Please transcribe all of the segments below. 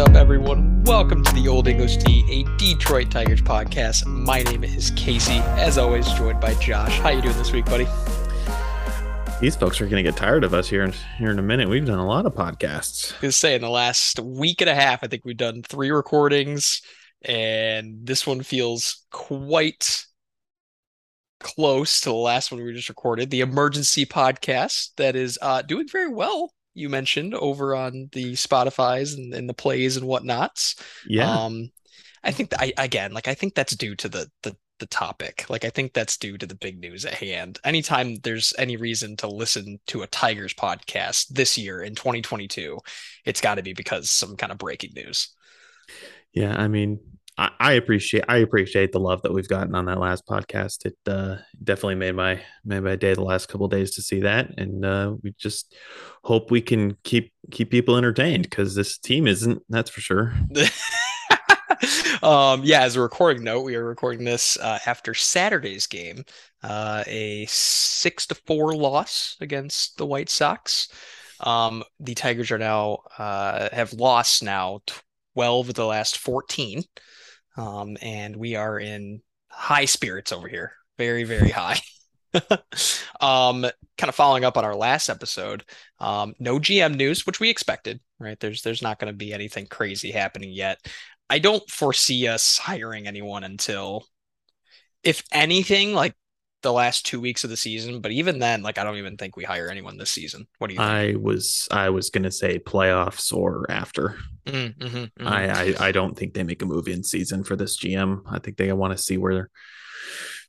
up, everyone? Welcome to the Old English D, a Detroit Tigers podcast. My name is Kasey, as always, joined by Josh. How you doing this week, buddy? These folks are going to get tired of us here in, here in a minute. We've done a lot of podcasts. I was say in the last week and a half, I think we've done three recordings, and this one feels quite close to the last one we just recorded, the emergency podcast that is uh, doing very well. You mentioned over on the Spotify's and, and the plays and whatnots. Yeah. Um, I think that I again, like I think that's due to the the the topic. Like I think that's due to the big news at hand. Anytime there's any reason to listen to a Tigers podcast this year in 2022, it's got to be because some kind of breaking news. Yeah, I mean, I, appreciate I appreciate the love that we've gotten on that last podcast. It uh, definitely made my made my day the last couple days to see that, and uh, we just hope we can keep keep people entertained because this team isn't. That's for sure. um, yeah, as a recording note, we are recording this uh, after Saturday's game, uh, a six to four loss against the White Sox. Um, the Tigers are now uh, have lost now twelve of the last fourteen, um, and we are in high spirits over here, very very high. um, kind of following up on our last episode, um, no GM news, which we expected, right? There's there's not going to be anything crazy happening yet. I don't foresee us hiring anyone until, if anything, like the last two weeks of the season. But even then, like I don't even think we hire anyone this season. What do you? Think? I was I was gonna say playoffs or after. Mm-hmm, mm-hmm. I, I I don't think they make a move in season for this GM. I think they want to see where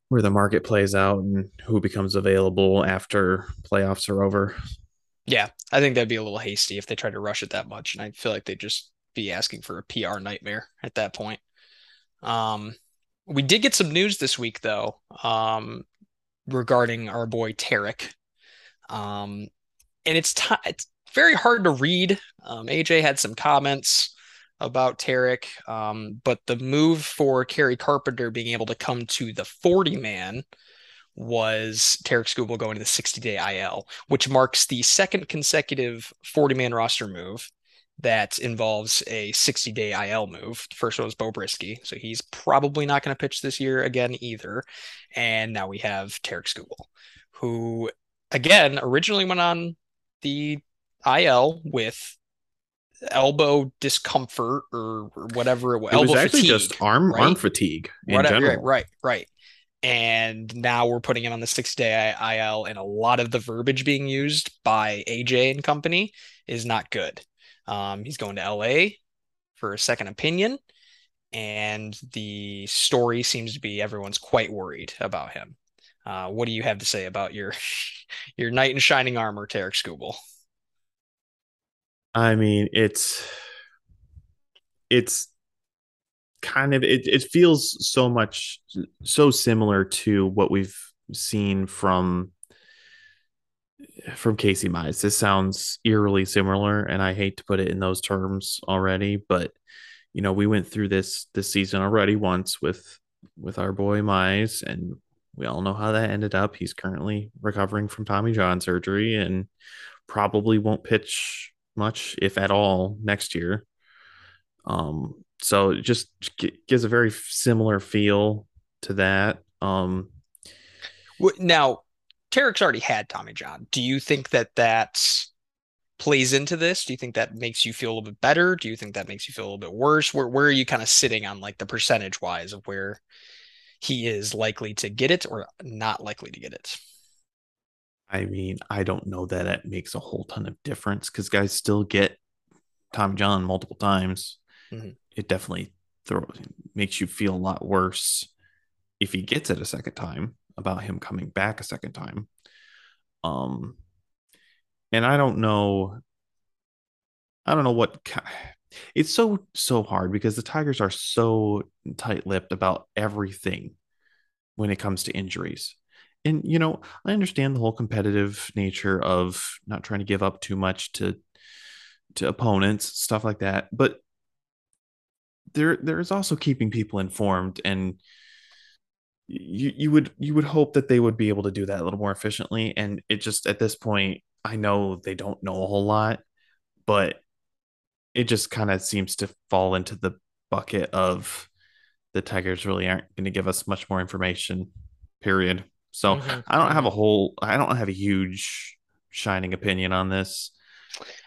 where the market plays out and who becomes available after playoffs are over. Yeah, I think that'd be a little hasty if they tried to rush it that much, and I feel like they'd just be asking for a PR nightmare at that point. Um, we did get some news this week though, um, regarding our boy Tarik. Um, and it's t- it's very hard to read. Um, AJ had some comments about Tarik, um, but the move for Kerry Carpenter being able to come to the 40 man was Tarik Skubal going to the 60 day IL, which marks the second consecutive 40 man roster move that involves a 60 day IL move. The first one was Beau Brieske, so he's probably not going to pitch this year again either. And now we have Tarik Skubal, who again originally went on the IL with elbow discomfort or, or whatever it was. It was actually fatigue, just arm right? arm fatigue in Whatever, general. Right, right, right. And now we're putting him on the 60 day IL, and a lot of the verbiage being used by AJ and company is not good. Um, he's going to LA for a second opinion, and the story seems to be everyone's quite worried about him. Uh, what do you have to say about your your knight in shining armor, Tarik Skubal? I mean, it's it's kind of it, it feels so much so similar to what we've seen from from Casey Mize. This sounds eerily similar, and I hate to put it in those terms already, but you know, we went through this this season already once with with our boy Mize, and we all know how that ended up. He's currently recovering from Tommy John surgery and probably won't pitch much, if at all, next year. Um, so it just gives a very similar feel to that. Um, now Tarik's already had Tommy John. Do you think that that plays into this? Do you think that makes you feel a little bit better? Do you think that makes you feel a little bit worse? Where where are you kind of sitting on like the percentage wise of where he is likely to get it or not likely to get it? I mean, I don't know that it makes a whole ton of difference because guys still get Tommy John multiple times. Mm-hmm. It definitely throws makes you feel a lot worse if he gets it a second time about him coming back a second time. Um, and I don't know. I don't know what. It's so so hard because the Tigers are so tight-lipped about everything when it comes to injuries. And you know, I understand the whole competitive nature of not trying to give up too much to to opponents, stuff like that. But there there is also keeping people informed and you you would you would hope that they would be able to do that a little more efficiently and it just at this point i know they don't know a whole lot but it just kind of seems to fall into the bucket of the Tigers really aren't going to give us much more information. Period. So mm-hmm. I don't have a mm-hmm. whole, I don't have a huge shining opinion on this.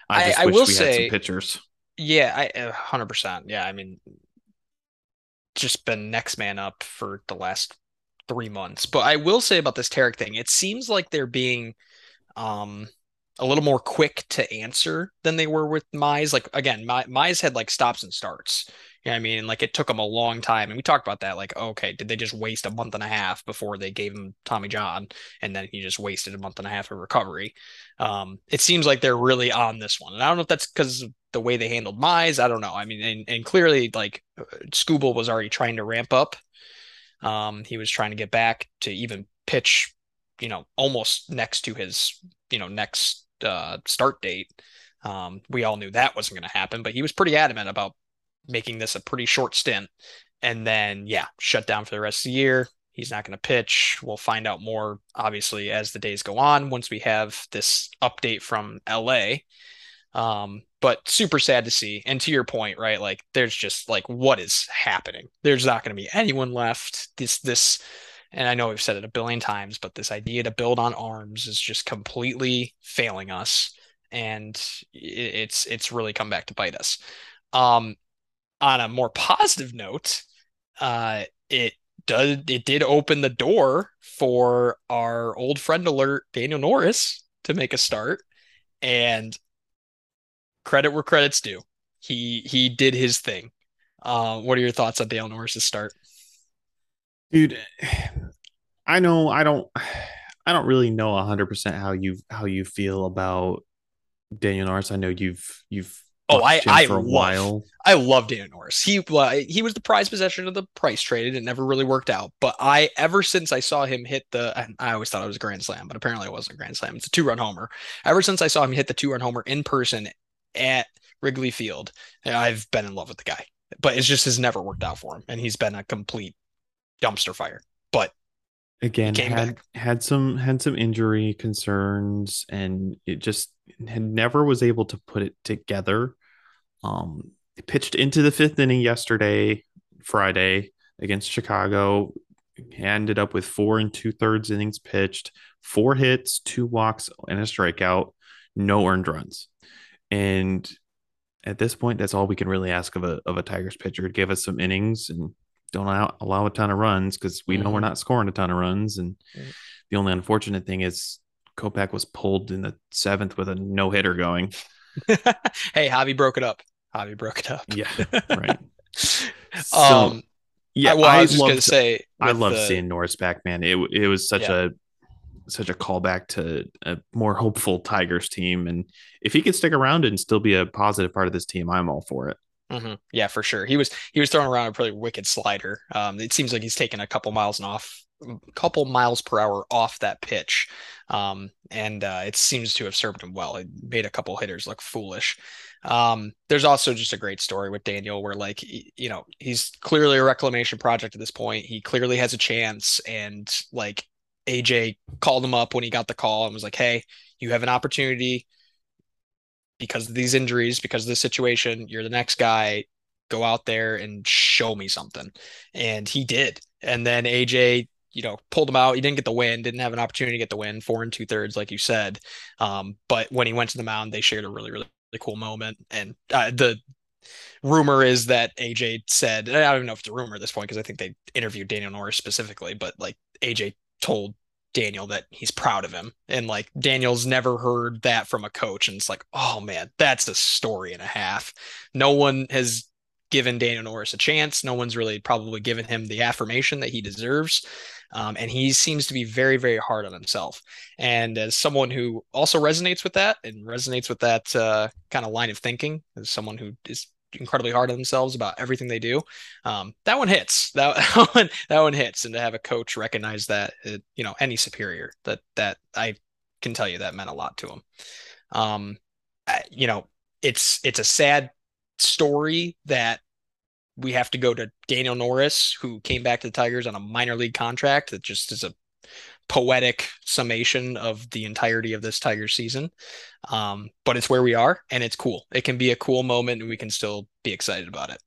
I just I, wish I will we say, had some pictures. Yeah, I hundred percent. Yeah, I mean, just been next man up for the last three months. But I will say about this Tarik thing, it seems like they're being um a little more quick to answer than they were with Mize. Like again, My, Mize had like stops and starts. You know I mean? Like it took them a long time. And we talked about that. Like, okay, did they just waste a month and a half before they gave him Tommy John? And then he just wasted a month and a half of recovery. Um, it seems like they're really on this one. And I don't know if that's because the way they handled Mize. I don't know. I mean, and, and clearly like Skubal was already trying to ramp up. Um, he was trying to get back to even pitch, you know, almost next to his, you know, next uh, start date. Um, we all knew that wasn't going to happen, but he was pretty adamant about making this a pretty short stint. And then, yeah, shut down for the rest of the year. He's not going to pitch. We'll find out more, obviously, as the days go on once we have this update from LA. Um, but super sad to see. And to your point, right? Like, there's just like, what is happening? There's not going to be anyone left. This, this, and I know we've said it a billion times, but this idea to build on arms is just completely failing us, and it's it's really come back to bite us. Um, on a more positive note, uh, it does it did open the door for our old friend alert Daniel Norris to make a start, and credit where credit's due. He he did his thing. Uh, what are your thoughts on Daniel Norris's start? Dude, I know I don't I don't really know 100% how you how you feel about Daniel Norris. I know you've you've Oh, I I for a love, while. I love Daniel Norris. He uh, he was the prize possession of the price traded. It never really worked out. But I ever since I saw him hit the, I always thought it was a grand slam, but apparently it wasn't a grand slam. It's a two run homer. Ever since I saw him hit the two run homer in person at Wrigley Field, I've been in love with the guy. But it just has never worked out for him, and he's been a complete dumpster fire. But again had back. had some had some injury concerns, and it just had never was able to put it together. Um, pitched into the fifth inning yesterday, Friday against Chicago. Ended up with four and two thirds innings pitched, four hits, two walks, and a strikeout, no earned runs. And at this point, that's all we can really ask of a of a Tigers pitcher. Give us some innings and don't allow, allow a ton of runs because we mm-hmm. know we're mm-hmm. not scoring a ton of runs. And mm-hmm. the only unfortunate thing is Kopech was pulled in the seventh with a no hitter going. hey, Javi broke it up. Javi broke it up. yeah, right. so, um, yeah, I, well, I, I was just gonna say, I love seeing Norris back, man. It it was such yeah. a such a callback to a more hopeful Tigers team, and if he could stick around and still be a positive part of this team, I'm all for it. Mm-hmm. Yeah, for sure. He was he was throwing around a pretty wicked slider. Um, it seems like he's taken a couple miles and off, couple miles per hour off that pitch, um, and uh, it seems to have served him well. It made a couple hitters look foolish. Um, there's also just a great story with Daniel where like you know he's clearly a reclamation project at this point. He clearly has a chance, and like AJ called him up when he got the call and was like, "Hey, you have an opportunity." because of these injuries, because of this situation, you're the next guy. Go out there and show me something. And he did. And then AJ, you know, pulled him out. He didn't get the win, didn't have an opportunity to get the win, four and two thirds, like you said. Um, but when he went to the mound, they shared a really, really, really cool moment. And uh, the rumor is that AJ said, I don't even know if it's a rumor at this point because I think they interviewed Daniel Norris specifically, but like AJ told Daniel that he's proud of him. And like Daniel's never heard that from a coach. And it's like, oh man, that's a story and a half. No one has given Daniel Norris a chance. No one's really probably given him the affirmation that he deserves. Um, and he seems to be very, very hard on himself. And as someone who also resonates with that and resonates with that uh, kind of line of thinking, as someone who is incredibly hard on themselves about everything they do. Um, that one hits. That, that one that one hits, and to have a coach recognize that, it, you know, any superior that that I can tell you that meant a lot to him. Um, you know, it's it's a sad story that we have to go to Daniel Norris, who came back to the Tigers on a minor league contract that just is a poetic summation of the entirety of this Tiger season. Um, but it's where we are and it's cool. It can be a cool moment and we can still be excited about it.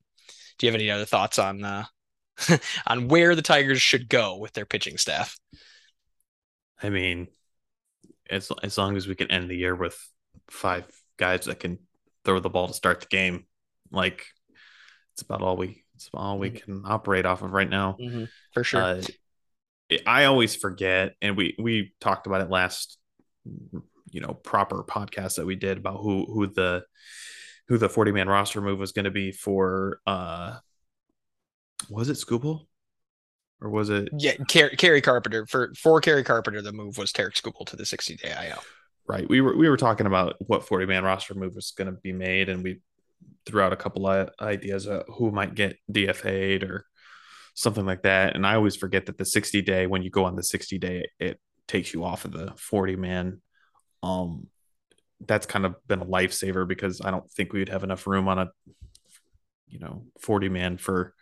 Do you have any other thoughts on uh, on where the Tigers should go with their pitching staff? I mean, as as long as we can end the year with five guys that can throw the ball to start the game, like it's about all we it's all we mm-hmm. can operate off of right now. Mm-hmm. For sure. Uh, I always forget, and we we talked about it last, you know, proper podcast that we did about who who the who the 40 man roster move was going to be for uh was it Skubal? Or was it Yeah, Car- Kerry Carpenter for for Kerry Carpenter the move was Tarik Skubal to the 60 day IL. Right. We were we were talking about what 40 man roster move was going to be made and we threw out a couple of ideas of who might get DFA'd or something like that. And I always forget that the 60 day, when you go on the 60 day, it takes you off of the 40 man. Um, that's kind of been a lifesaver because I don't think we'd have enough room on a, you know, 40 man for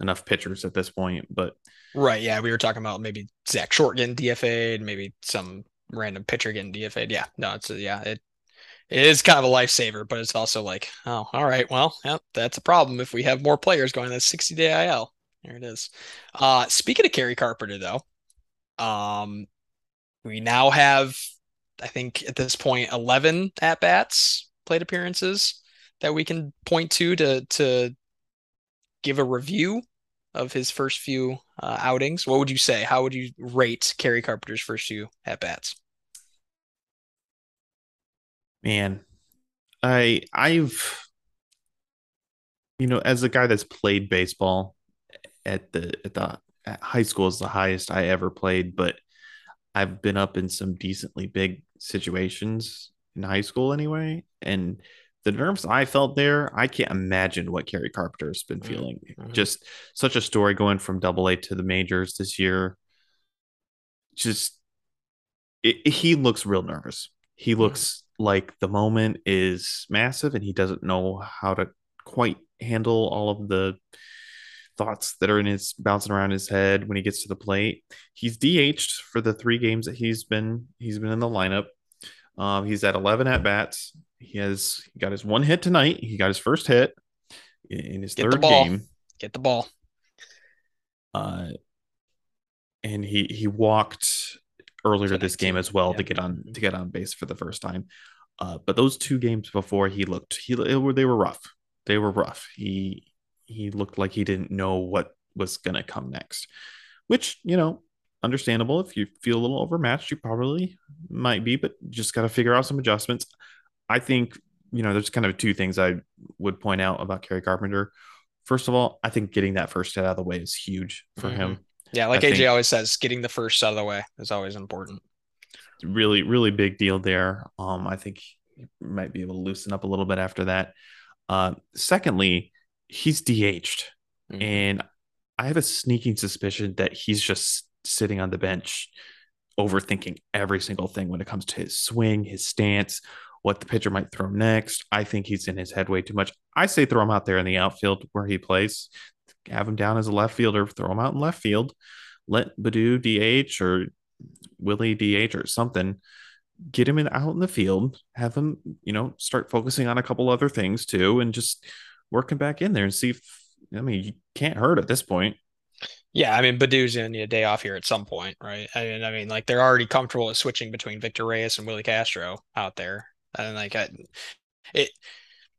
enough pitchers at this point. But right, yeah, we were talking about maybe Zach Short getting DFA'd, maybe some random pitcher getting DFA'd. Yeah, no, it's yeah, it it is kind of a lifesaver, but it's also like, oh, all right, well, yeah, that's a problem if we have more players going to 60 day IL. There it is. Uh, speaking of Kerry Carpenter, though, um, we now have, I think at this point, 11 at bats, plate appearances that we can point to to to give a review of his first few uh, outings. What would you say? How would you rate Kerry Carpenter's first few at bats? Man, I I've you know as a guy that's played baseball at the at the at high school is the highest I ever played, but I've been up in some decently big situations in high school anyway, and the nerves I felt there, I can't imagine what Kerry Carpenter's been mm-hmm. feeling. Mm-hmm. Just such a story going from Double A to the majors this year. Just it, he looks real nervous. He mm-hmm. looks mm-hmm. like the moment is massive, and he doesn't know how to quite handle all of the thoughts that are in his bouncing around his head when he gets to the plate. He's DH'd for the three games that he's been he's been in the lineup. Um, he's at 11 at bats. He has he got his one hit tonight. He got his first hit in his Get third game. Get the ball. Uh, and he he walked earlier this game as well yeah. to get on to get on base for the first time. Uh, but those two games before he looked he they were rough. They were rough. He he looked like he didn't know what was going to come next, which, you know, understandable. If you feel a little overmatched, you probably might be, but just got to figure out some adjustments. I think, you know, there's kind of two things I would point out about Kerry Carpenter. First of all, I think getting that first hit out of the way is huge for mm-hmm. him. Yeah, like I AJ always says, getting the first out of the way is always important. Really, really big deal there. Um, I think he might be able to loosen up a little bit after that. Uh, secondly, he's DH'd, mm-hmm. and I have a sneaking suspicion that he's just sitting on the bench, overthinking every single thing when it comes to his swing, his stance, what the pitcher might throw next. I think he's in his head way too much. I say throw him out there in the outfield where he plays, have him down as a left fielder, throw him out in left field, let Baddoo DH or Willi DH or something. Get him in out in the field, have him, you know, start focusing on a couple other things too, and just working back in there and see if I mean you can't hurt at this point. Yeah, I mean Baddoo's gonna need a day off here at some point, right? I mean, I mean, like they're already comfortable with switching between Victor Reyes and Willi Castro out there, and like I, it,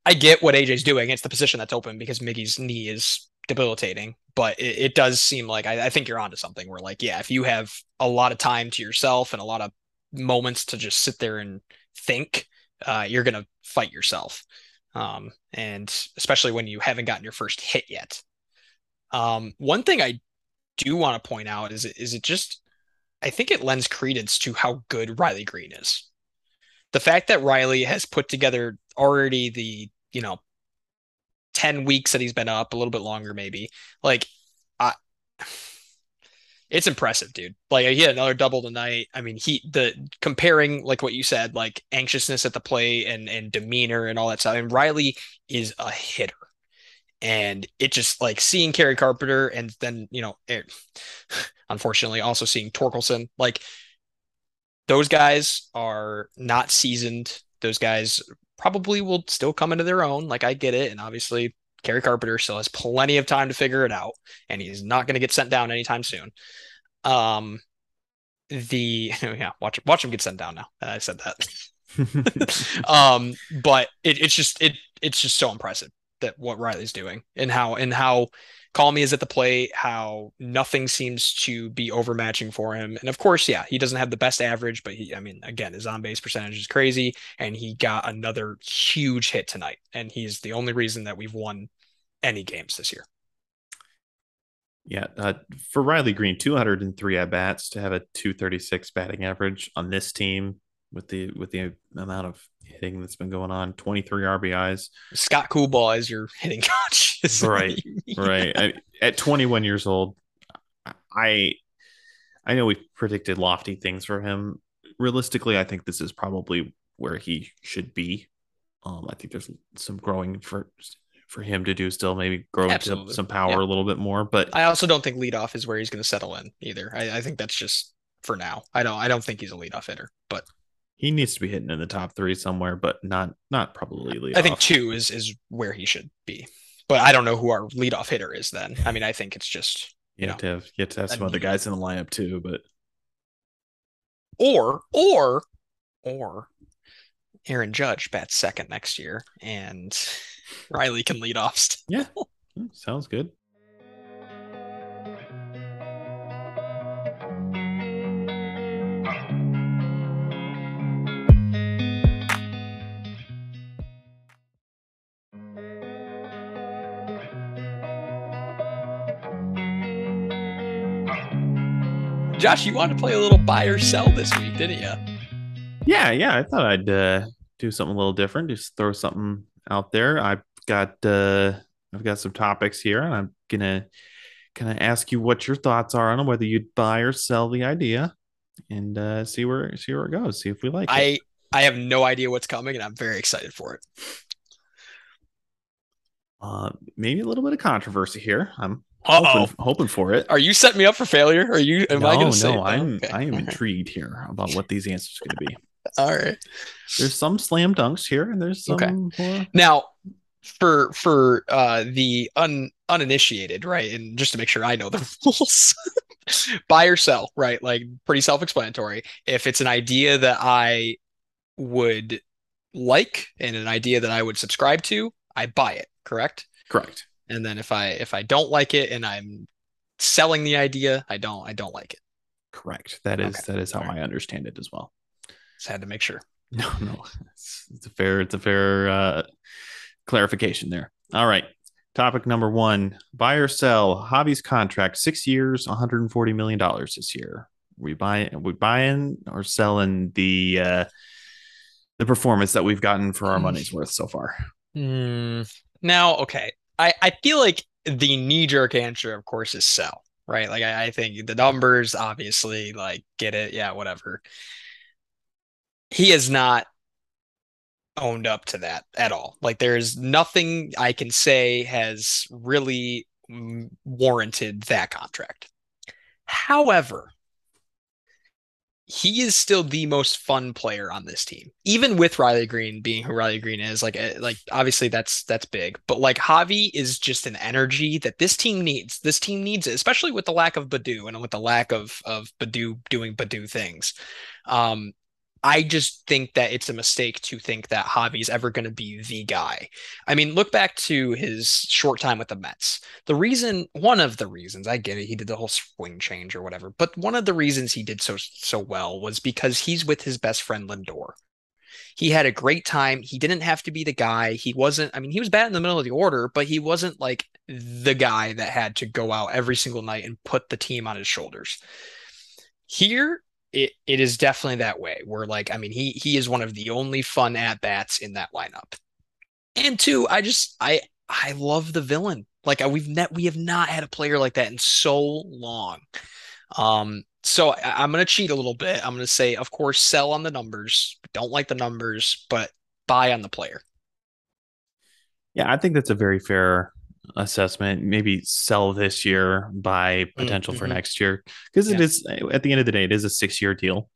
I get what AJ's doing. It's the position that's open because Miggy's knee is debilitating, but it, it does seem like I, I think you're onto something. Where like, yeah, if you have a lot of time to yourself and a lot of moments to just sit there and think, uh, you're gonna fight yourself um, and especially when you haven't gotten your first hit yet. Um, one thing I do want to point out is is it just I think it lends credence to how good Riley Greene is. The fact that Riley has put together already the you know 10 weeks that he's been up a little bit longer maybe like I it's impressive, dude. Like he had another double tonight. I mean, he the comparing like what you said, like anxiousness at the plate and and demeanor and all that stuff. And Riley is a hitter, And it just like seeing Kerry Carpenter and then, you know, eh, it, unfortunately also seeing Torkelson, like those guys are not seasoned. Those guys probably will still come into their own. Like I get it. And obviously Kerry Carpenter still has plenty of time to figure it out, and he's not going to get sent down anytime soon. Um, the yeah, watch watch him get sent down now. I said that. um, but it, it's just it it's just so impressive that what Riley's doing and how and how calm Me is at the plate, how nothing seems to be overmatching for him. And of course, yeah, he doesn't have the best average, but he I mean, again, his on base percentage is crazy, and he got another huge hit tonight. And he's the only reason that we've won any games this year. Yeah, uh, for Riley Greene, 203 at bats to have a 236 batting average on this team with the with the amount of hitting that's been going on, 23 RBIs. Scott Coolbaugh is your hitting coach, right? Right. I, at 21 years old, I I know we predicted lofty things for him. Realistically, I think this is probably where he should be. Um, I think there's some growing for for him to do still, maybe grow into some power yeah. a little bit more. But I also don't think leadoff is where he's going to settle in either. I, I, think that's just for now. I don't I don't think he's a leadoff hitter, but he needs to be hitting in the top three somewhere, but not not probably leadoff. I think two is is where he should be, but I don't know who our leadoff hitter is. Then I mean, I think it's just you, you have know, to have you have to have some other guys in the lineup too, but or or or Aaron Judge bats second next year, and Riley can lead off still. Yeah, hmm, sounds good. Josh, you wanted to play a little buy or sell this week, didn't you? Yeah, yeah. I thought I'd uh, do something a little different. Just throw something out there. I've got uh, I've got some topics here, and I'm gonna kind of ask you what your thoughts are on them, whether you'd buy or sell the idea, and uh, see where see where it goes. See if we like I, it. I have no idea what's coming, and I'm very excited for it. Uh, maybe a little bit of controversy here. I'm hoping, hoping, for it. Are you setting me up for failure? Are you? Am no, I going to say? No, I'm. Okay. I am intrigued here about what these answers are going to be. All right. There's some slam dunks here, and there's some. Okay. More... Now, for for uh, the un uninitiated, right, and just to make sure I know the rules, buy or sell, right? Like pretty self-explanatory. If it's an idea that I would like and an idea that I would subscribe to, I buy it. Correct. Correct. And then if I if I don't like it and I'm selling the idea, I don't I don't like it. Correct. That is okay. that is how right. I understand it as well. Just had to make sure. No, no, it's, it's a fair, it's a fair uh, clarification there. All right. Topic number one: buy or sell Javi's contract, six years, 140 million dollars this year. We buy, we buying or selling the uh, the performance that we've gotten for our money's worth so far. Mm, now, okay, I I feel like the knee jerk answer, of course, is sell. Right, like I, I think the numbers, obviously, like get it, yeah, whatever he has not owned up to that at all. Like there's nothing I can say has really warranted that contract. However, he is still the most fun player on this team, even with Riley Greene being who Riley Greene is. Like, eh, like obviously that's that's big, but like Javi is just an energy that this team needs. This team needs it, especially with the lack of Baddoo and with the lack of of Baddoo doing Baddoo things. Um, I just think that it's a mistake to think that Javi's ever going to be the guy. I mean, look back to his short time with the Mets. The reason, one of the reasons, I get it, he did the whole swing change or whatever, but one of the reasons he did so so well was because he's with his best friend Lindor. He had a great time. He didn't have to be the guy. He wasn't, I mean, he was bad in the middle of the order, but he wasn't like the guy that had to go out every single night and put the team on his shoulders. Here, it it is definitely that way. Where like, I mean, he he is one of the only fun at bats in that lineup. And two, I just I I love the villain. Like we've net we have not had a player like that in so long. Um, so I, am gonna cheat a little bit. I'm gonna say, of course, sell on the numbers. Don't like the numbers, but buy on the player. Yeah, I think that's a very fair assessment. Maybe sell this year, buy potential mm-hmm. for next year because yeah. it is at the end of the day, it is a six year deal.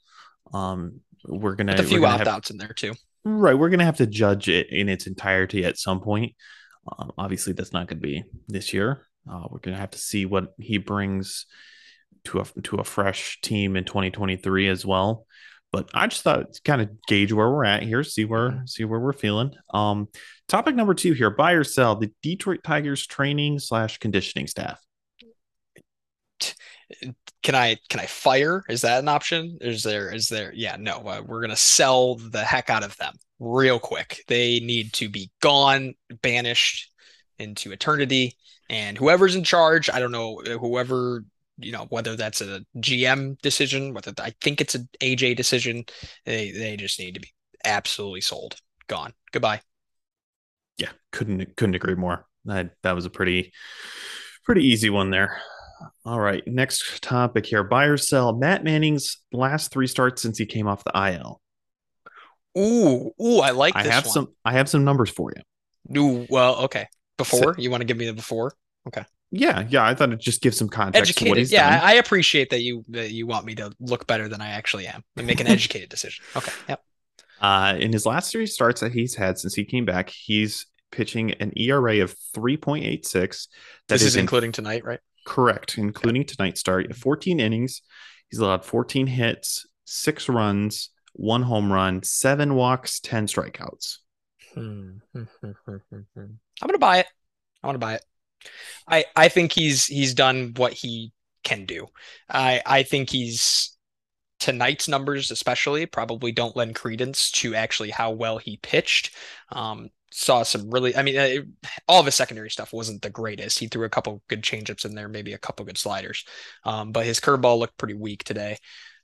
Um, we're gonna With a few opt outs in there too. Right, we're gonna have to judge it in its entirety at some point. Um, obviously, that's not to be this year. Uh, we're to have to see what he brings to a to a fresh team in 2023 as well. But I just thought to kind of gauge where we're at here, see where mm-hmm. see where we're feeling. Um, topic number two here: buy or sell the Detroit Tigers training slash conditioning staff. Can I can I fire? Is that an option? Is there is there? Yeah, no. Uh, we're gonna sell the heck out of them real quick. They need to be gone, banished into eternity. And whoever's in charge, I don't know, whoever you know whether that's a GM decision, whether I think it's an AJ decision, they they just need to be absolutely sold, gone, goodbye. Yeah, couldn't couldn't agree more. That that was a pretty pretty easy one there. All right, next topic here: buy or sell. Matt Manning's last three starts since he came off the IL. Ooh, ooh, I like. I have one. some. I have some numbers for you. Ooh, well, okay. Before so, you want to give me the before? Okay. Yeah, yeah. I thought it just gives some context. Educated. yeah, done. I appreciate that you that you want me to look better than I actually am and make an educated decision. Okay. Yep. Uh, in his last three starts that he's had since he came back, he's pitching an ERA of 3.86. This is, is including in, tonight, right? Correct, including tonight's start. 14 innings. He's allowed 14 hits, six runs, one home run, seven walks, 10 strikeouts. Hmm. hmm, hmm, hmm I'm gonna buy it. I want to buy it. I I think he's he's done what he can do. I I think he's tonight's numbers especially probably don't lend credence to actually how well he pitched. Um, saw some really I mean uh, all of his secondary stuff wasn't the greatest. He threw a couple good changeups in there, maybe a couple good sliders. Um, but his curveball looked pretty weak today.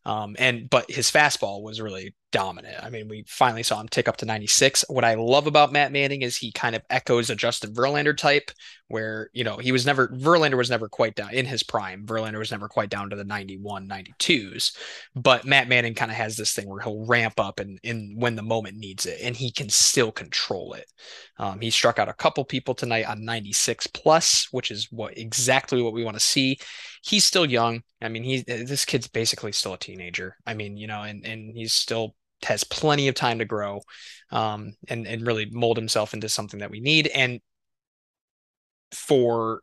Um, and but his fastball was really dominant. I mean, we finally saw him tick up to 96. What I love about Matt Manning is he kind of echoes a Justin Verlander type, where you know he was never Verlander was never quite down in his prime. Verlander was never quite down to the 91, 92s, but Matt Manning kind of has this thing where he'll ramp up and in when the moment needs it, and he can still control it. Um, he struck out a couple people tonight on 96 plus, which is what exactly what we want to see. He's still young. I mean, he's this kid's basically still a teenager. I mean, you know, and and he's still has plenty of time to grow um, and and really mold himself into something that we need. And for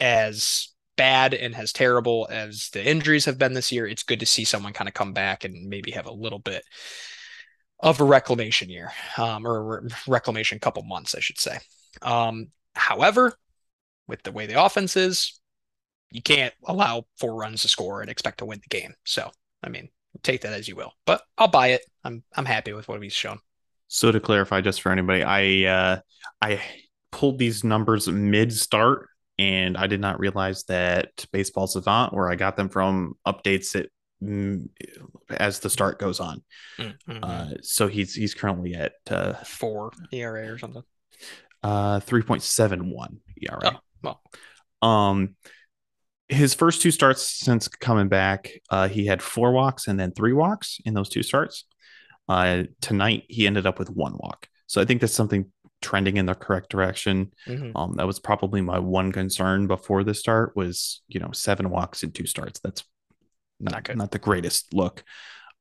as bad and as terrible as the injuries have been this year, it's good to see someone kind of come back and maybe have a little bit of a reclamation year um, or a reclamation couple months, I should say. Um, however, with the way the offense is, you can't allow four runs to score and expect to win the game. So, I mean, take that as you will. But I'll buy it. I'm I'm happy with what he's shown. So to clarify, just for anybody, I uh, I pulled these numbers mid start, and I did not realize that Baseball Savant, where I got them from, updates it mm, as the start goes on. Mm-hmm. Uh, so he's he's currently at uh, four ERA or something. Uh, three point seven one ERA. Oh, well. Um, his first two starts since coming back, uh, he had four walks and then three walks in those two starts. Uh, tonight, he ended up with one walk. So I think that's something trending in the correct direction. Mm-hmm. Um, that was probably my one concern before the start was, you know, seven walks in two starts. That's not, not good. Not the greatest look.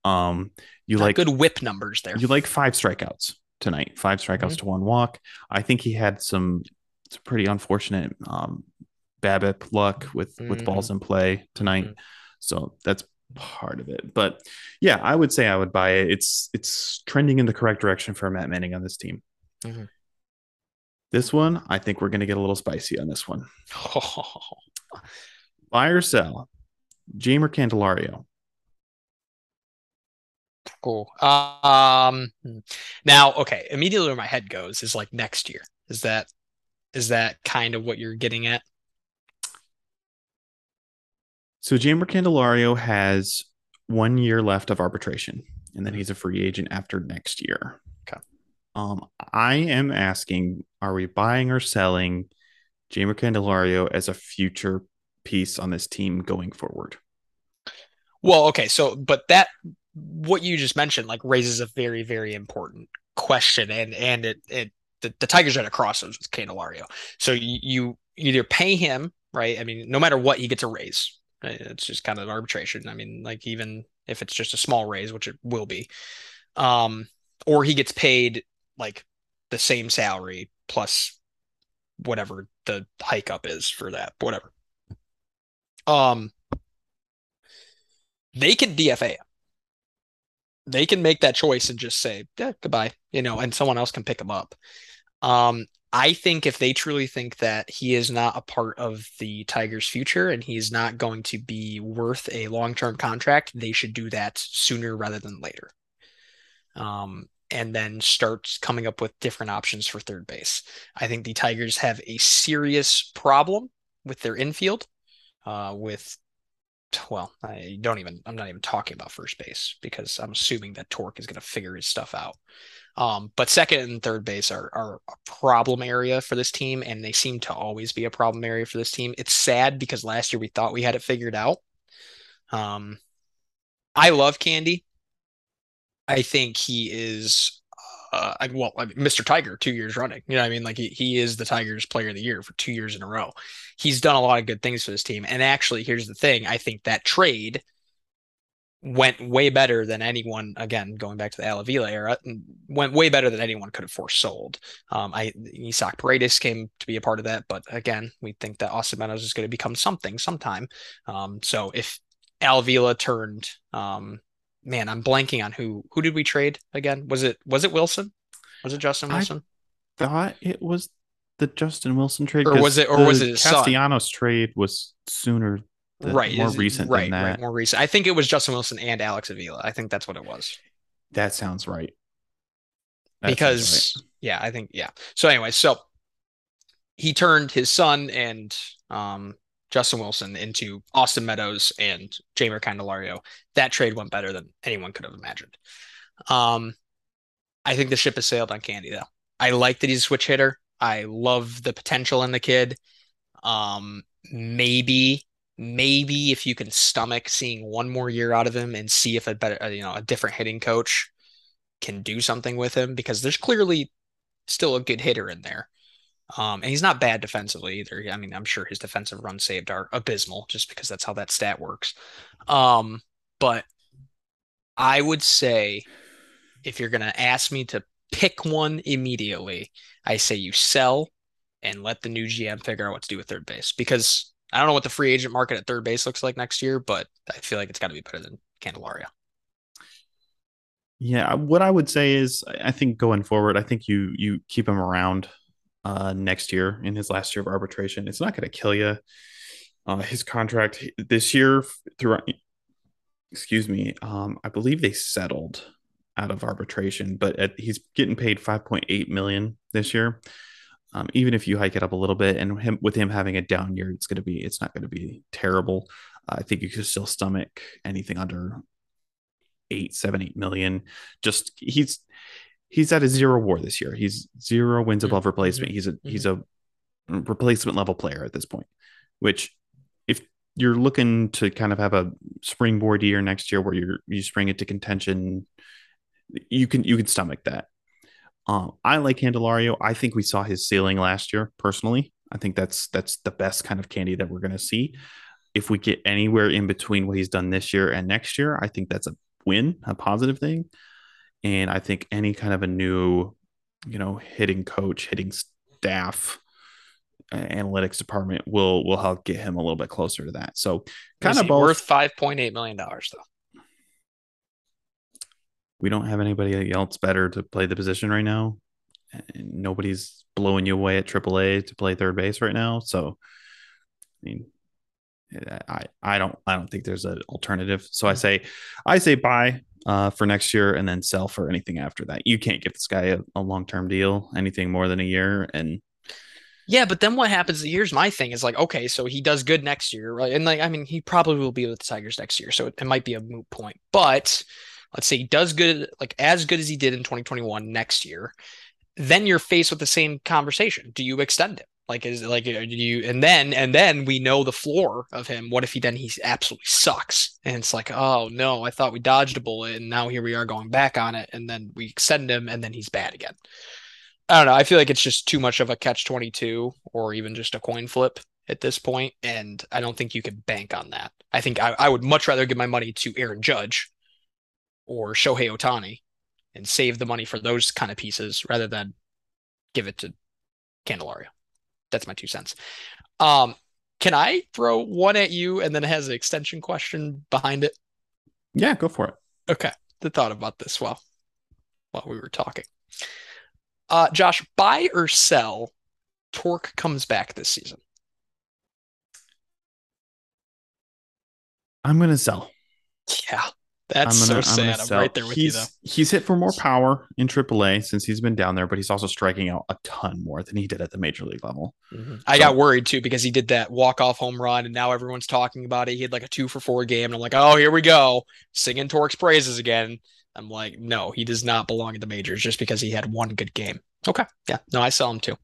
Um, you not like good whip numbers there. You like five strikeouts tonight, five strikeouts mm-hmm. to one walk. I think he had some, some pretty unfortunate um, BABIP luck with mm-hmm. with balls in play tonight. Mm-hmm. So that's part of it. But yeah, I would say I would buy it. It's it's trending in the correct direction for Matt Manning on this team. Mm-hmm. This one, I think we're going to get a little spicy on this one. buy or sell, Jeimer Candelario. Cool. Um. Now, okay. Immediately where my head goes is like next year. Is that is that kind of what you're getting at? So Jeimer Candelario has one year left of arbitration, and then he's a free agent after next year. Okay. Um, I am asking: Are we buying or selling Jeimer Candelario as a future piece on this team going forward? Well, okay. So, but that what you just mentioned like raises a very, very important question, and and it it the, the Tigers are at a crossroads with Candelario. So you, you either pay him, right? I mean, no matter what, he gets a raise. It's just kind of arbitration. I mean, like even if it's just a small raise, which it will be, um, or he gets paid like the same salary plus whatever the hike up is for that, whatever. Um, they can DFA him. They can make that choice and just say, yeah, goodbye, you know, and someone else can pick him up. Um, I think if they truly think that he is not a part of the Tigers' future and he's not going to be worth a long term contract, they should do that sooner rather than later. Um, and then start coming up with different options for third base. I think the Tigers have a serious problem with their infield, uh, with well, I don't even I'm not even talking about first base because I'm assuming that Tork is going to figure his stuff out. Um, but second and third base are, are a problem area for this team, and they seem to always be a problem area for this team. It's sad because last year we thought we had it figured out. Um, I love Candy. I think he is uh, well, I mean, Mr. Tiger two years running. You know, I mean, like he, he is the Tigers player of the year for two years in a row. He's done a lot of good things for this team. And actually, here's the thing I think that trade went way better than anyone, again, going back to the Al Avila era, went way better than anyone could have foresold. Um, I Isaac Paredes came to be a part of that, but again, we think that Austin Meadows is going to become something sometime. Um, so if Al Avila turned um, man, I'm blanking on who who did we trade again? Was it was it Wilson? Was it Justin Wilson? I thought it was the Justin Wilson trade, or was it or was it Castellanos son? trade was sooner, than, right? More recent, right, than that. right, more recent. I think it was Justin Wilson and Alex Avila. I think that's what it was. That sounds right. That because sounds right. yeah, I think yeah. So anyway, so he turned his son and um Justin Wilson into Austin Meadows and Jeimer Candelario. That trade went better than anyone could have imagined. Um, I think the ship has sailed on Candy though. I like that he's a switch hitter. I love the potential in the kid. Um, maybe, maybe if you can stomach seeing one more year out of him and see if a better, uh, you know, a different hitting coach can do something with him because there's clearly still a good hitter in there. Um, and he's not bad defensively either. I mean, I'm sure his defensive runs saved are abysmal just because that's how that stat works. Um, but I would say if you're going to ask me to pick one immediately, I say you sell and let the new GM figure out what to do with third base because I don't know what the free agent market at third base looks like next year, but I feel like it's got to be better than Candelario. Yeah, what I would say is I think going forward, I think you you keep him around uh, next year in his last year of arbitration. It's not going to kill you. Uh, his contract this year through, excuse me, um, I believe they settled out of arbitration, but at, he's getting paid 5.8 million this year. Um, even if you hike it up a little bit, and him with him having a down year, it's going to be it's not going to be terrible. Uh, I think you could still stomach anything under eight, seven, eight million. Just he's he's at a zero war this year. He's zero wins above mm-hmm. replacement. He's a mm-hmm. he's a replacement level player at this point. Which, if you're looking to kind of have a springboard year next year where you're you spring it to contention, you can you can stomach that. Um, I like Candelario. I think we saw his ceiling last year. Personally, I think that's that's the best kind of candy that we're going to see. If we get anywhere in between what he's done this year and next year, I think that's a win, a positive thing. And I think any kind of a new, you know, hitting coach, hitting staff, analytics department will will help get him a little bit closer to that. So kind of both. worth five point eight million dollars though. We don't have anybody else better to play the position right now. Nobody's blowing you away at AAA to play third base right now. So I mean I I don't I don't think there's an alternative. So I hmm. say I say buy uh, for next year and then sell for anything after that. You can't give this guy a, a long term deal, anything more than a year. And yeah, but then what happens? Here's my thing: is like, okay, so he does good next year, right? And like, I mean, he probably will be with the Tigers next year, so it, it might be a moot point. But let's say he does good, like as good as he did in 2021 next year. Then you're faced with the same conversation. Do you extend him? Like is like uh, do you and then and then we know the floor of him. What if he then he absolutely sucks? And it's like, oh no, I thought we dodged a bullet, and now here we are going back on it, and then we extend him, and then he's bad again. I don't know. I feel like it's just too much of a catch 22 or even just a coin flip at this point, And I don't think you can bank on that. I think I, I would much rather give my money to Aaron Judge or Shohei Ohtani and save the money for those kind of pieces rather than give it to Candelario. That's my two cents. Um, can I throw one at you and then it has an extension question behind it? Yeah, go for it. Okay. The thought about this while while we were talking. Uh, Josh, buy or sell Tork comes back this season? I'm gonna sell. Yeah, that's gonna, so sad. I'm, I'm right there with he's, you though. He's hit for more power in AAA since he's been down there, but he's also striking out a ton more than he did at the major league level. Mm-hmm. I got worried too because he did that walk off home run, and now everyone's talking about it. He had like a two for four game, and I'm like, oh, here we go, singing Tork's praises again. I'm like, no, he does not belong in the majors just because he had one good game. Okay, yeah, no, I sell him too.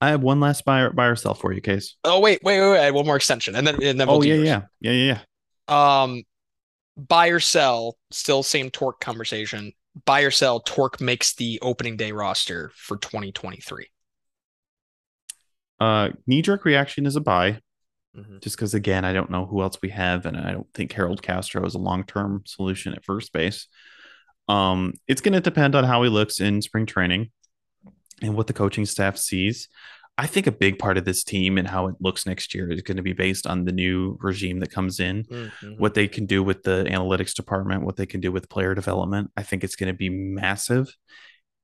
I have one last buy or, buy or sell for you, Case. Oh wait, wait, wait, wait, one more extension, and then and then. We'll oh yeah, yeah, yeah, yeah, yeah. Um, buy or sell, still same Tork conversation. Buy or sell, Tork makes the opening day roster for 2023. Uh, knee jerk reaction is a buy, mm-hmm. just because again, I don't know who else we have, and I don't think Harold Castro is a long term solution at first base. Um, it's going to depend on how he looks in spring training and what the coaching staff sees. I think a big part of this team and how it looks next year is going to be based on the new regime that comes in, mm-hmm. what they can do with the analytics department, what they can do with player development. I think it's going to be massive.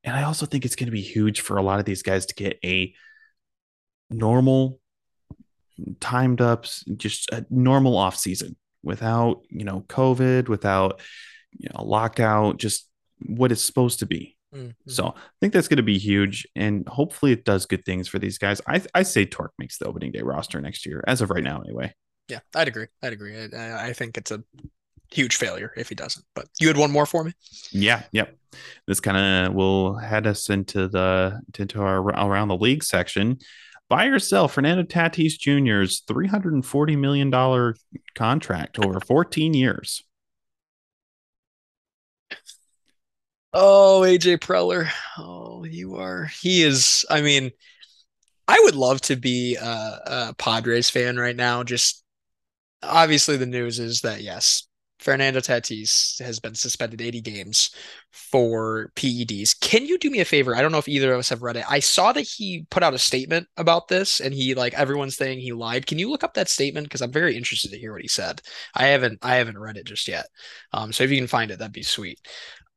And I also think it's going to be huge for a lot of these guys to get a normal, timed up, just a normal off season without, you know, COVID, without, you know, lockout, just what it's supposed to be. Mm-hmm. So I think that's going to be huge, and hopefully it does good things for these guys. I I say Tork makes the opening day roster next year, as of right now, anyway. Yeah, I'd agree. I'd agree. I, I think it's a huge failure if he doesn't. But you had one more for me. Yeah. Yep. This kind of will head us into the into our around the league section. Buy or sell Fernando Tatis Jr.'s three hundred and forty million dollar contract over fourteen years. Oh, AJ Preller. Oh, you are. He is. I mean, I would love to be a, a, Padres fan right now. Just obviously, the news is that yes, Fernando Tatis has been suspended 80 games for PEDs. Can you do me a favor? I don't know if either of us have read it. I saw that he put out a statement about this, and he like everyone's saying he lied. Can you look up that statement? Because I'm very interested to hear what he said. I haven't I haven't read it just yet. Um, so if you can find it, that'd be sweet.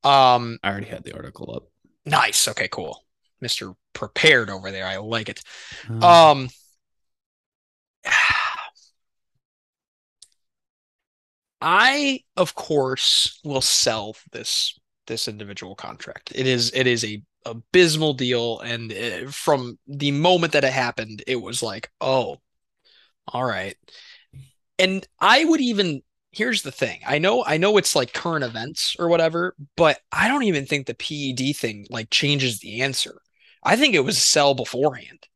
Um, I already had the article up. Nice. Okay, cool. Mr. Prepared over there. I like it. Um, um I of course will sell this this individual contract. It is it is a abysmal deal and it, uh, from the moment that it happened it was like, "Oh, all right." And I would even here's the thing. I know I know it's like current events or whatever, but I don't even think the PED thing like changes the answer. I think it was sell beforehand.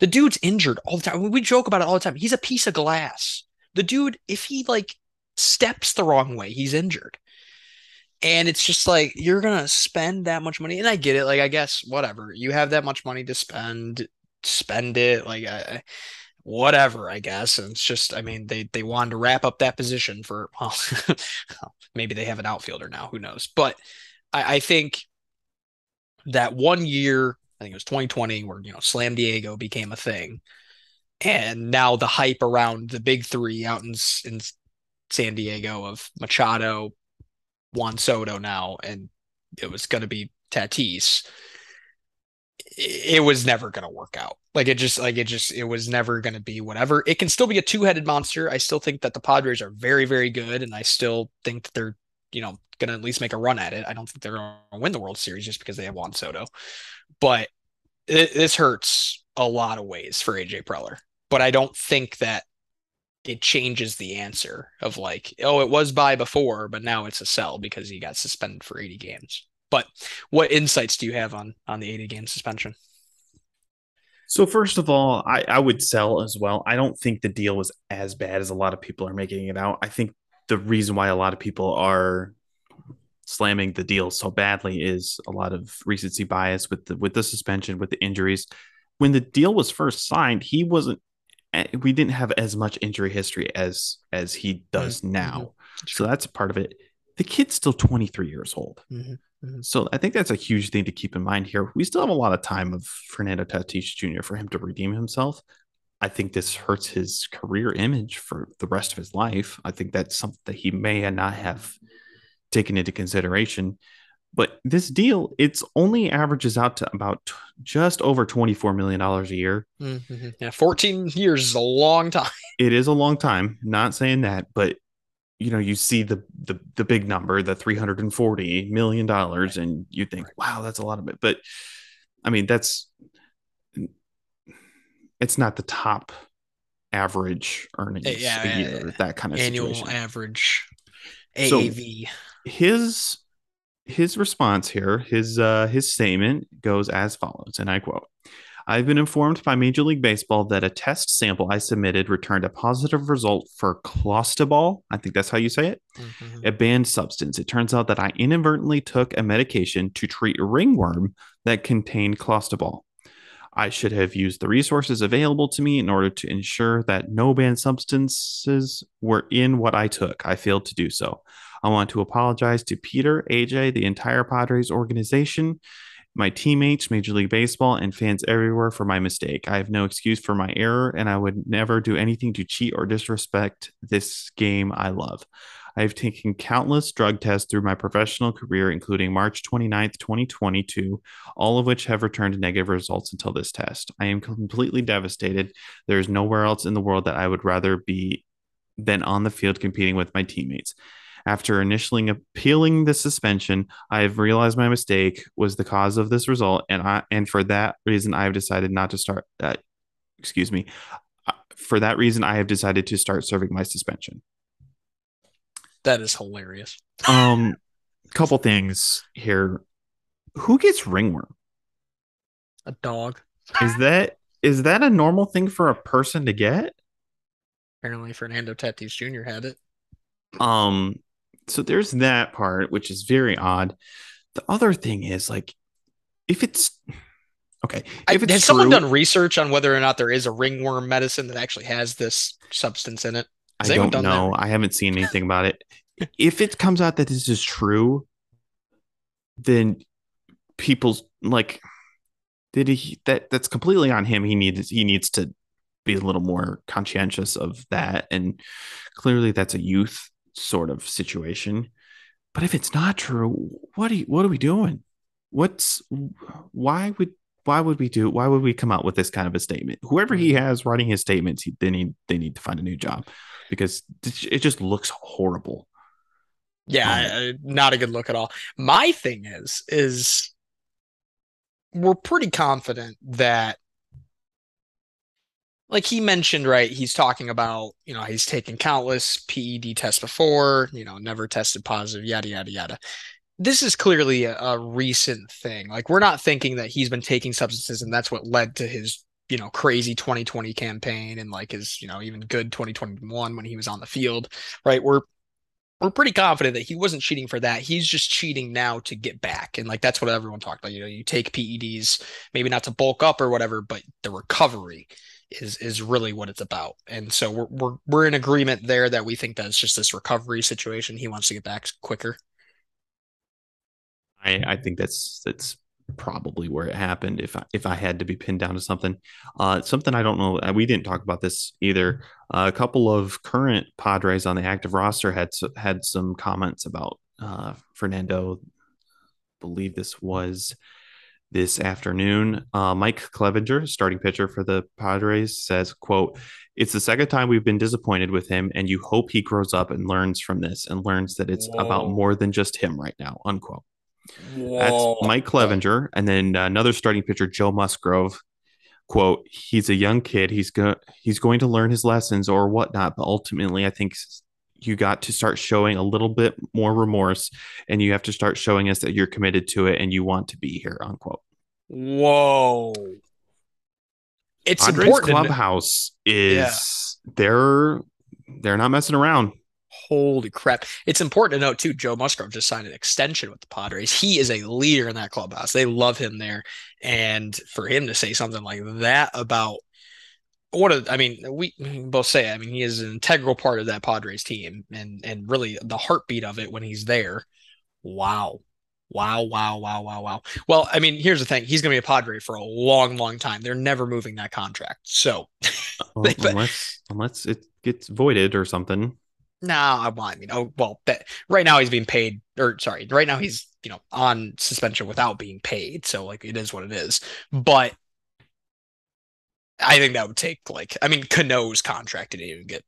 The dude's injured all the time. We joke about it all the time. He's a piece of glass. The dude, if he like steps the wrong way, he's injured. And it's just like you're gonna spend that much money, and I get it. Like I guess whatever you have that much money to spend, spend it. Like I, whatever, I guess. And it's just, I mean, they they wanted to wrap up that position for well, maybe they have an outfielder now, who knows? But I, I think that one year, I think it was 2020, where you know Slam Diego became a thing, and now the hype around the big three out in in San Diego of Machado, Juan Soto now, and it was going to be Tatis it was never going to work out. Like it just, like it just, it was never going to be whatever. It can still be a two headed monster. I still think that the Padres are very, very good. And I still think that they're, you know, going to at least make a run at it. I don't think they're going to win the World Series just because they have Juan Soto. But it, this hurts a lot of ways for AJ Preller. But I don't think that it changes the answer of like, oh, it was buy before, but now it's a sell because he got suspended for 80 games. But what insights do you have on on the 80 game suspension? So first of all, I, I would sell as well. I don't think the deal was as bad as a lot of people are making it out. I think the reason why a lot of people are slamming the deal so badly is a lot of recency bias with the with the suspension, with the injuries. When the deal was first signed, he wasn't eh, we didn't have as much injury history as as he does mm-hmm. now. Mm-hmm. So that's a part of it. The kid's still 23 years old. Mm-hmm. Mm-hmm. So I think that's a huge thing to keep in mind here. We still have a lot of time of Fernando Tatis Jr. for him to redeem himself. I think this hurts his career image for the rest of his life. I think that's something that he may not have taken into consideration. But this deal, it's only averages out to about just over $24 million a year. Mm-hmm. Yeah, 14 years is a long time. It is a long time. Not saying that, but you know, you see the the the big number, the 340 million dollars, and you think, wow, that's a lot of it. But I mean, that's it's not the top average earnings yeah, a year, that kind of annual situation. average AAV. So his his response here, his uh, his statement goes as follows, and I quote. I've been informed by Major League Baseball that a test sample I submitted returned a positive result for clostebol. I think that's how you say it, mm-hmm. a banned substance. It turns out that I inadvertently took a medication to treat ringworm that contained clostebol. I should have used the resources available to me in order to ensure that no banned substances were in what I took. I failed to do so. I want to apologize to Peter, AJ, the entire Padres organization, my teammates, Major League Baseball, and fans everywhere for my mistake. I have no excuse for my error, and I would never do anything to cheat or disrespect this game I love. I have taken countless drug tests through my professional career, including March 29th, 2022, all of which have returned negative results until this test. I am completely devastated. There is nowhere else in the world that I would rather be than on the field competing with my teammates. After initially appealing the suspension, I have realized my mistake was the cause of this result, and I and for that reason, I have decided not to start. Uh, excuse me. Uh, for that reason, I have decided to start serving my suspension. That is hilarious. um, couple things here. Who gets ringworm? A dog. Is that is that a normal thing for a person to get? Apparently, Fernando Tatis Jr. had it. Um, so there's that part, which is very odd. The other thing is like, if it's okay, if it's has true, someone done research on whether or not there is a ringworm medicine that actually has this substance in it? I don't know. That? I haven't seen anything about it. if it comes out that this is true, then people's like did he that that's completely on him. He needs he needs to be a little more conscientious of that. And clearly that's a youth sort of situation. But if it's not true, what are you, what are we doing? What's why would why would we do why would we come out with this kind of a statement? Whoever he has writing his statements, he, they need they need to find a new job because it just looks horrible. Yeah, um, not a good look at all. My thing is is we're pretty confident that like he mentioned right he's talking about you know he's taken countless ped tests before you know never tested positive yada yada yada. This is clearly a, a, recent thing. Like we're not thinking that he's been taking substances and that's what led to his you know crazy 2020 campaign and like his you know even good 2021 when he was on the field right? We're we're pretty confident that he wasn't cheating for that. He's just cheating now to get back. And like that's what everyone talked about. You know you take peds maybe not to bulk up or whatever but the recovery is is really what it's about and so we're we're, we're in agreement there that we think that it's just this recovery situation he wants to get back quicker i i think that's that's probably where it happened if I, if I had to be pinned down to something. Uh, something I don't know. Uh, we didn't talk about this either. Uh, a couple of current Padres on the active roster had had some comments about uh, Fernando. I believe this was this afternoon. Uh, Mike Clevinger, starting pitcher for the Padres, says, "quote It's the second time we've been disappointed with him, and you hope he grows up and learns from this and learns that it's Whoa. about more than just him right now." Unquote. Whoa. That's Mike Clevinger. And then another starting pitcher, Joe Musgrove. Quote, he's a young kid. He's going he's going to learn his lessons or whatnot. But ultimately, I think you got to start showing a little bit more remorse and you have to start showing us that you're committed to it and you want to be here, unquote. Whoa. It's Padres important. Clubhouse is yeah. they're they're not messing around. holy crap. It's important to note too, Joe Musgrove just signed an extension with the Padres. He is a leader in that clubhouse. They love him there. And for him to say something like that about what a, I mean, we both say, I mean, he is an integral part of that Padres team and and really the heartbeat of it when he's there. Wow. Wow, wow, wow, wow, wow. Well, I mean, here's the thing. He's going to be a Padre for a long, long time. They're never moving that contract. So, well, unless unless it gets voided or something. No, I want. I mean, oh well. That, right now he's being paid, or sorry, right now he's you know on suspension without being paid. So like it is what it is. But I think that would take like I mean Cano's contract didn't even get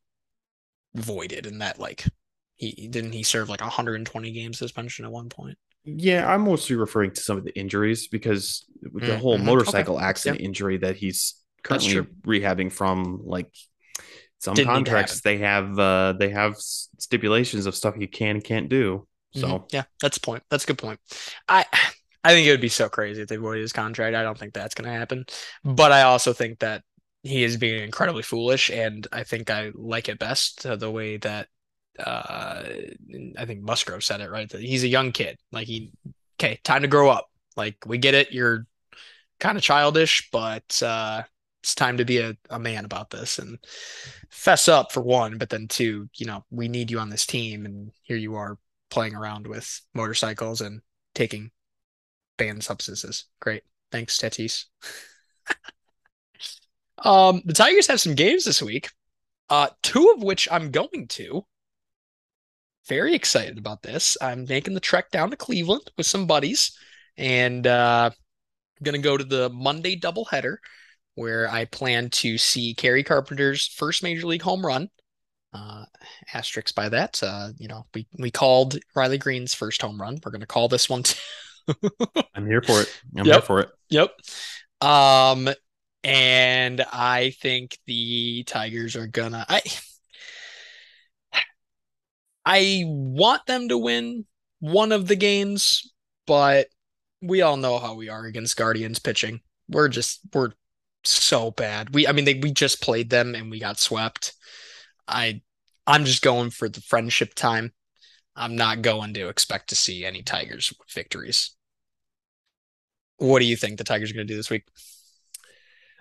voided, and that like he didn't he serve like 120 game suspension at one point. Yeah, I'm mostly referring to some of the injuries because the mm-hmm. whole motorcycle okay. accident yep. injury that he's currently rehabbing from, like some Didn't contracts they have uh they have stipulations of stuff you can and can't do. So mm-hmm. yeah, that's a point. That's a good point. I I think it would be so crazy if they void his contract. I don't think that's going to happen. But I also think that he is being incredibly foolish, and I think I like it best uh, the way that uh, I think Musgrove said it right. That he's a young kid. Like he, okay, time to grow up. Like we get it. You're kind of childish, but uh, it's time to be a, a man about this and fess up for one. But then two, you know, we need you on this team, and here you are playing around with motorcycles and taking banned substances. Great, thanks, Tatis. um, the Tigers have some games this week. Uh, two of which I'm going to very excited about this. I'm making the trek down to Cleveland with some buddies, and uh, I'm gonna go to the Monday doubleheader where I plan to see Kerry Carpenter's first major league home run. Uh, by that. Uh, you know, we we called Riley Greene's first home run. We're gonna call this one. I'm here for it. I'm yep. here for it. Yep. Um, and I think the Tigers are gonna. I I want them to win one of the games, but we all know how we are against Guardians pitching. We're just we're so bad. We I mean they we just played them and we got swept. I I'm just going for the friendship time. I'm not going to expect to see any Tigers victories. What do you think the Tigers are going to do this week?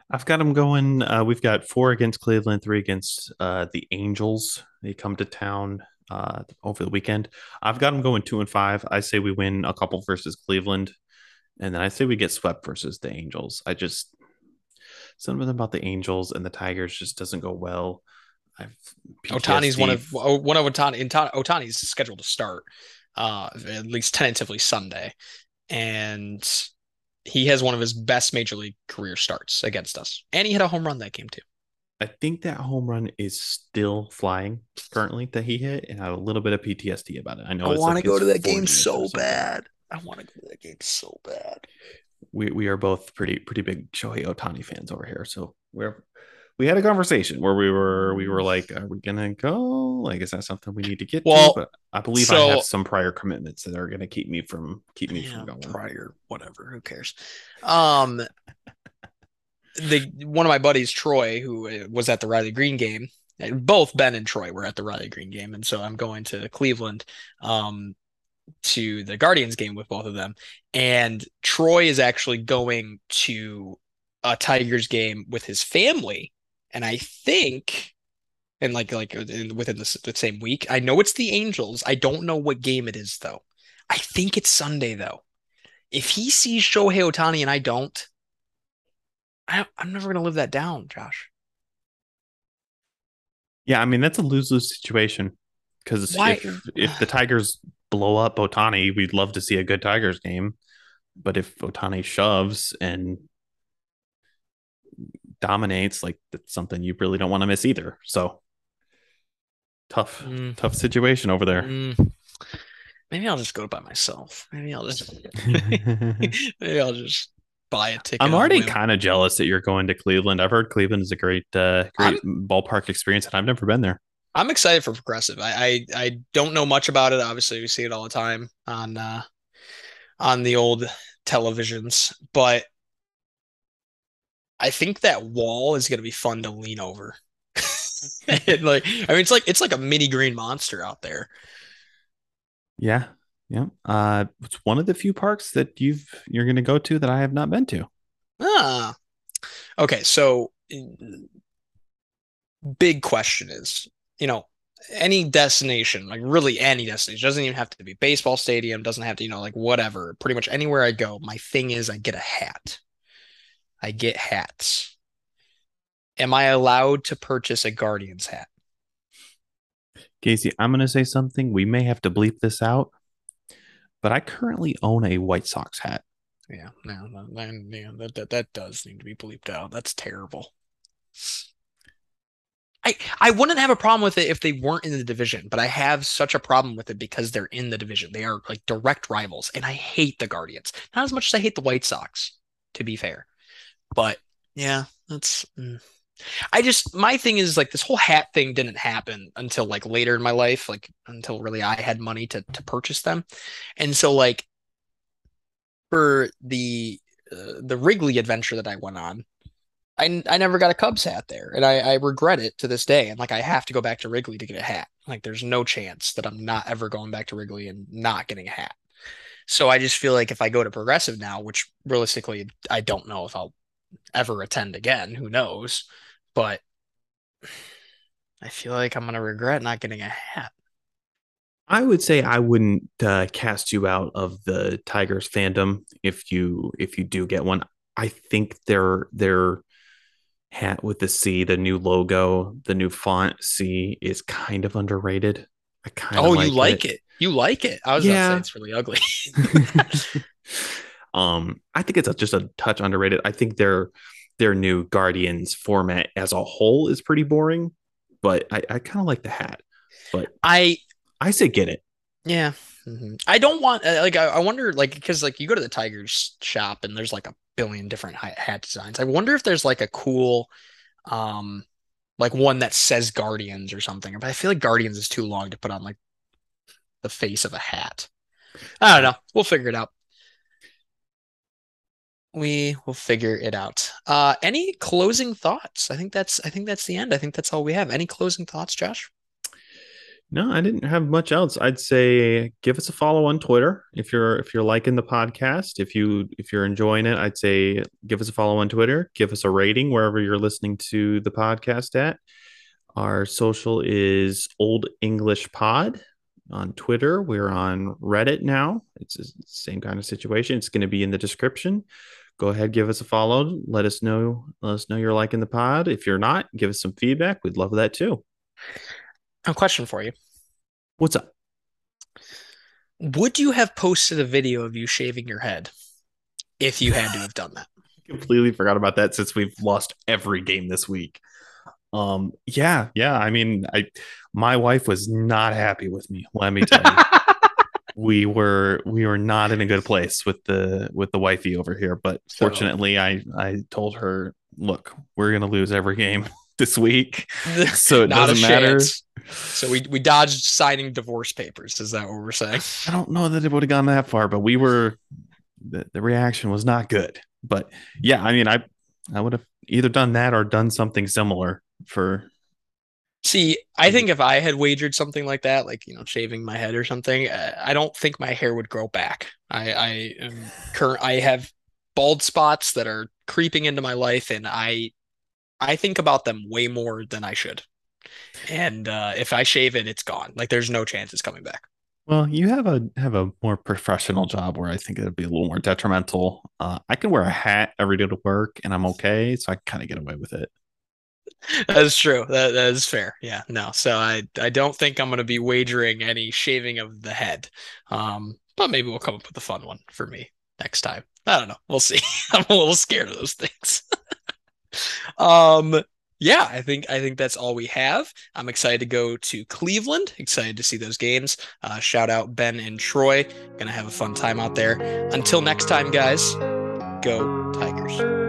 I've got them going. Uh, we've got four against Cleveland, three against uh, the Angels. They come to town uh, over the weekend. I've got them going two and five. I say we win a couple versus Cleveland, and then I say we get swept versus the Angels. I just something about the Angels and the Tigers just doesn't go well. I've Ohtani's one of one of Ohtani. Ohtani's scheduled to start uh, at least tentatively Sunday, and he has one of his best major league career starts against us, and he hit a home run that game too. I think that home run is still flying currently that he hit, and I have a little bit of PTSD about it. I know I want like to go to that game so bad. I want to go to that game so bad. We we are both pretty pretty big Shohei Ohtani fans over here, so we're we had a conversation where we were we were like, are we gonna go? Like, is that something we need to get well, to? But I believe so, I have some prior commitments that are gonna keep me from keep me yeah, from going. Prior, whatever, who cares? Um the one of my buddies, Troy, who uh, was at the Riley Greene game, both Ben and Troy were at the Riley Greene game, and so I'm going to Cleveland um, to the Guardians game with both of them. And Troy is actually going to a Tigers game with his family, and I think, and like like uh, within the, the same week, I know it's the Angels. I don't know what game it is though. I think it's Sunday though. If he sees Shohei Ohtani and I don't, I, I'm never gonna live that down, Josh. Yeah, I mean that's a lose lose situation because if if the Tigers blow up Ohtani, we'd love to see a good Tigers game. But if Ohtani shoves and dominates, like that's something you really don't want to miss either. So tough, mm. tough situation over there. Mm. Maybe I'll just go by myself. Maybe I'll just maybe I'll just buy a ticket. I'm already kind of jealous that you're going to Cleveland. I've heard Cleveland is a great, uh, great I'm, ballpark experience, and I've never been there. I'm excited for Progressive. I, I, I don't know much about it. Obviously, we see it all the time on uh, on the old televisions, but I think that wall is going to be fun to lean over. like I mean, it's like it's like a mini green monster out there. Yeah, yeah. Uh, it's one of the few parks that you've you're going to go to that I have not been to. Ah, okay. So, big question is, you know, any destination, like really any destination, doesn't even have to be baseball stadium, doesn't have to, you know, like whatever. Pretty much anywhere I go, my thing is I get a hat. I get hats. Am I allowed to purchase a Guardians hat? Kasey, I'm going to say something. We may have to bleep this out, but I currently own a White Sox hat. Yeah, no, no, yeah, that, that that does need to be bleeped out. That's terrible. I I wouldn't have a problem with it if they weren't in the division, but I have such a problem with it because they're in the division. They are like direct rivals, and I hate the Guardians. Not as much as I hate the White Sox, to be fair. But yeah, that's. Mm. I just my thing is like this whole hat thing didn't happen until like later in my life, like until really I had money to to purchase them, and so like for the uh, the Wrigley adventure that I went on, I I never got a Cubs hat there, and I I regret it to this day. And like I have to go back to Wrigley to get a hat. Like there's no chance that I'm not ever going back to Wrigley and not getting a hat. So I just feel like if I go to Progressive now, which realistically I don't know if I'll ever attend again, who knows? But I feel like I'm gonna regret not getting a hat. I would say I wouldn't uh, cast you out of the Tigers fandom if you if you do get one. I think their their hat with the C, the new logo, the new font C is kind of underrated. I kind of oh, like you like it. it. You like it. I was yeah. gonna say it's really ugly. um, I think it's a, just a touch underrated. I think their their new Guardians format as a whole is pretty boring, but I, I kind of like the hat. But I I say get it. Yeah. Mm-hmm. I don't want uh, like I, I wonder like because like you go to the Tigers shop and there's like a billion different hat designs. I wonder if there's like a cool um like one that says Guardians or something. But I feel like Guardians is too long to put on like the face of a hat. I don't know. We'll figure it out we will figure it out. Uh, any closing thoughts? I think that's I think that's the end. I think that's all we have. Any closing thoughts, Josh? No, I didn't have much else. I'd say give us a follow on Twitter if you're if you're liking the podcast. If you if you're enjoying it, I'd say give us a follow on Twitter. Give us a rating wherever you're listening to the podcast at. Our social is Old English Pod on Twitter. We're on Reddit now. It's the same kind of situation. It's going to be in the description go ahead, give us a follow. Let us know. Let us know you're liking the pod. If you're not, give us some feedback. We'd love that too. A question for you. What's up? Would you have posted a video of you shaving your head if you had to have done that? completely forgot about that since we've lost every game this week. Um, yeah, yeah. I mean, I my wife was not happy with me. Let me tell you. we were we were not in a good place with the with the wifey over here but so, fortunately i i told her look we're gonna lose every game this week. So it doesn't matter. so we we dodged signing divorce papers. Is that what we're saying? I don't know that it would have gone that far but we were the, the reaction was not good. But yeah i mean i i would have either done that or done something similar for See, I think if I had wagered something like that, like you know, shaving my head or something, uh, I don't think my hair would grow back. I I am current. I have bald spots that are creeping into my life, and I I think about them way more than I should. And uh, if I shave it, it's gone. Like there's no chance it's coming back. Well, you have a have a more professional job where I think it'd be a little more detrimental. Uh, I can wear a hat every day to work, and I'm okay, so I kind of get away with it. That's true. That, that is fair. Yeah. No. So I I don't think I'm going to be wagering any shaving of the head. Um, but maybe we'll come up with a fun one for me next time. I don't know. We'll see. I'm a little scared of those things. um yeah, I think I think that's all we have. I'm excited to go to Cleveland. Excited to see those games. Uh, shout out Ben and Troy. Gonna have a fun time out there. Until next time, guys. Go Tigers.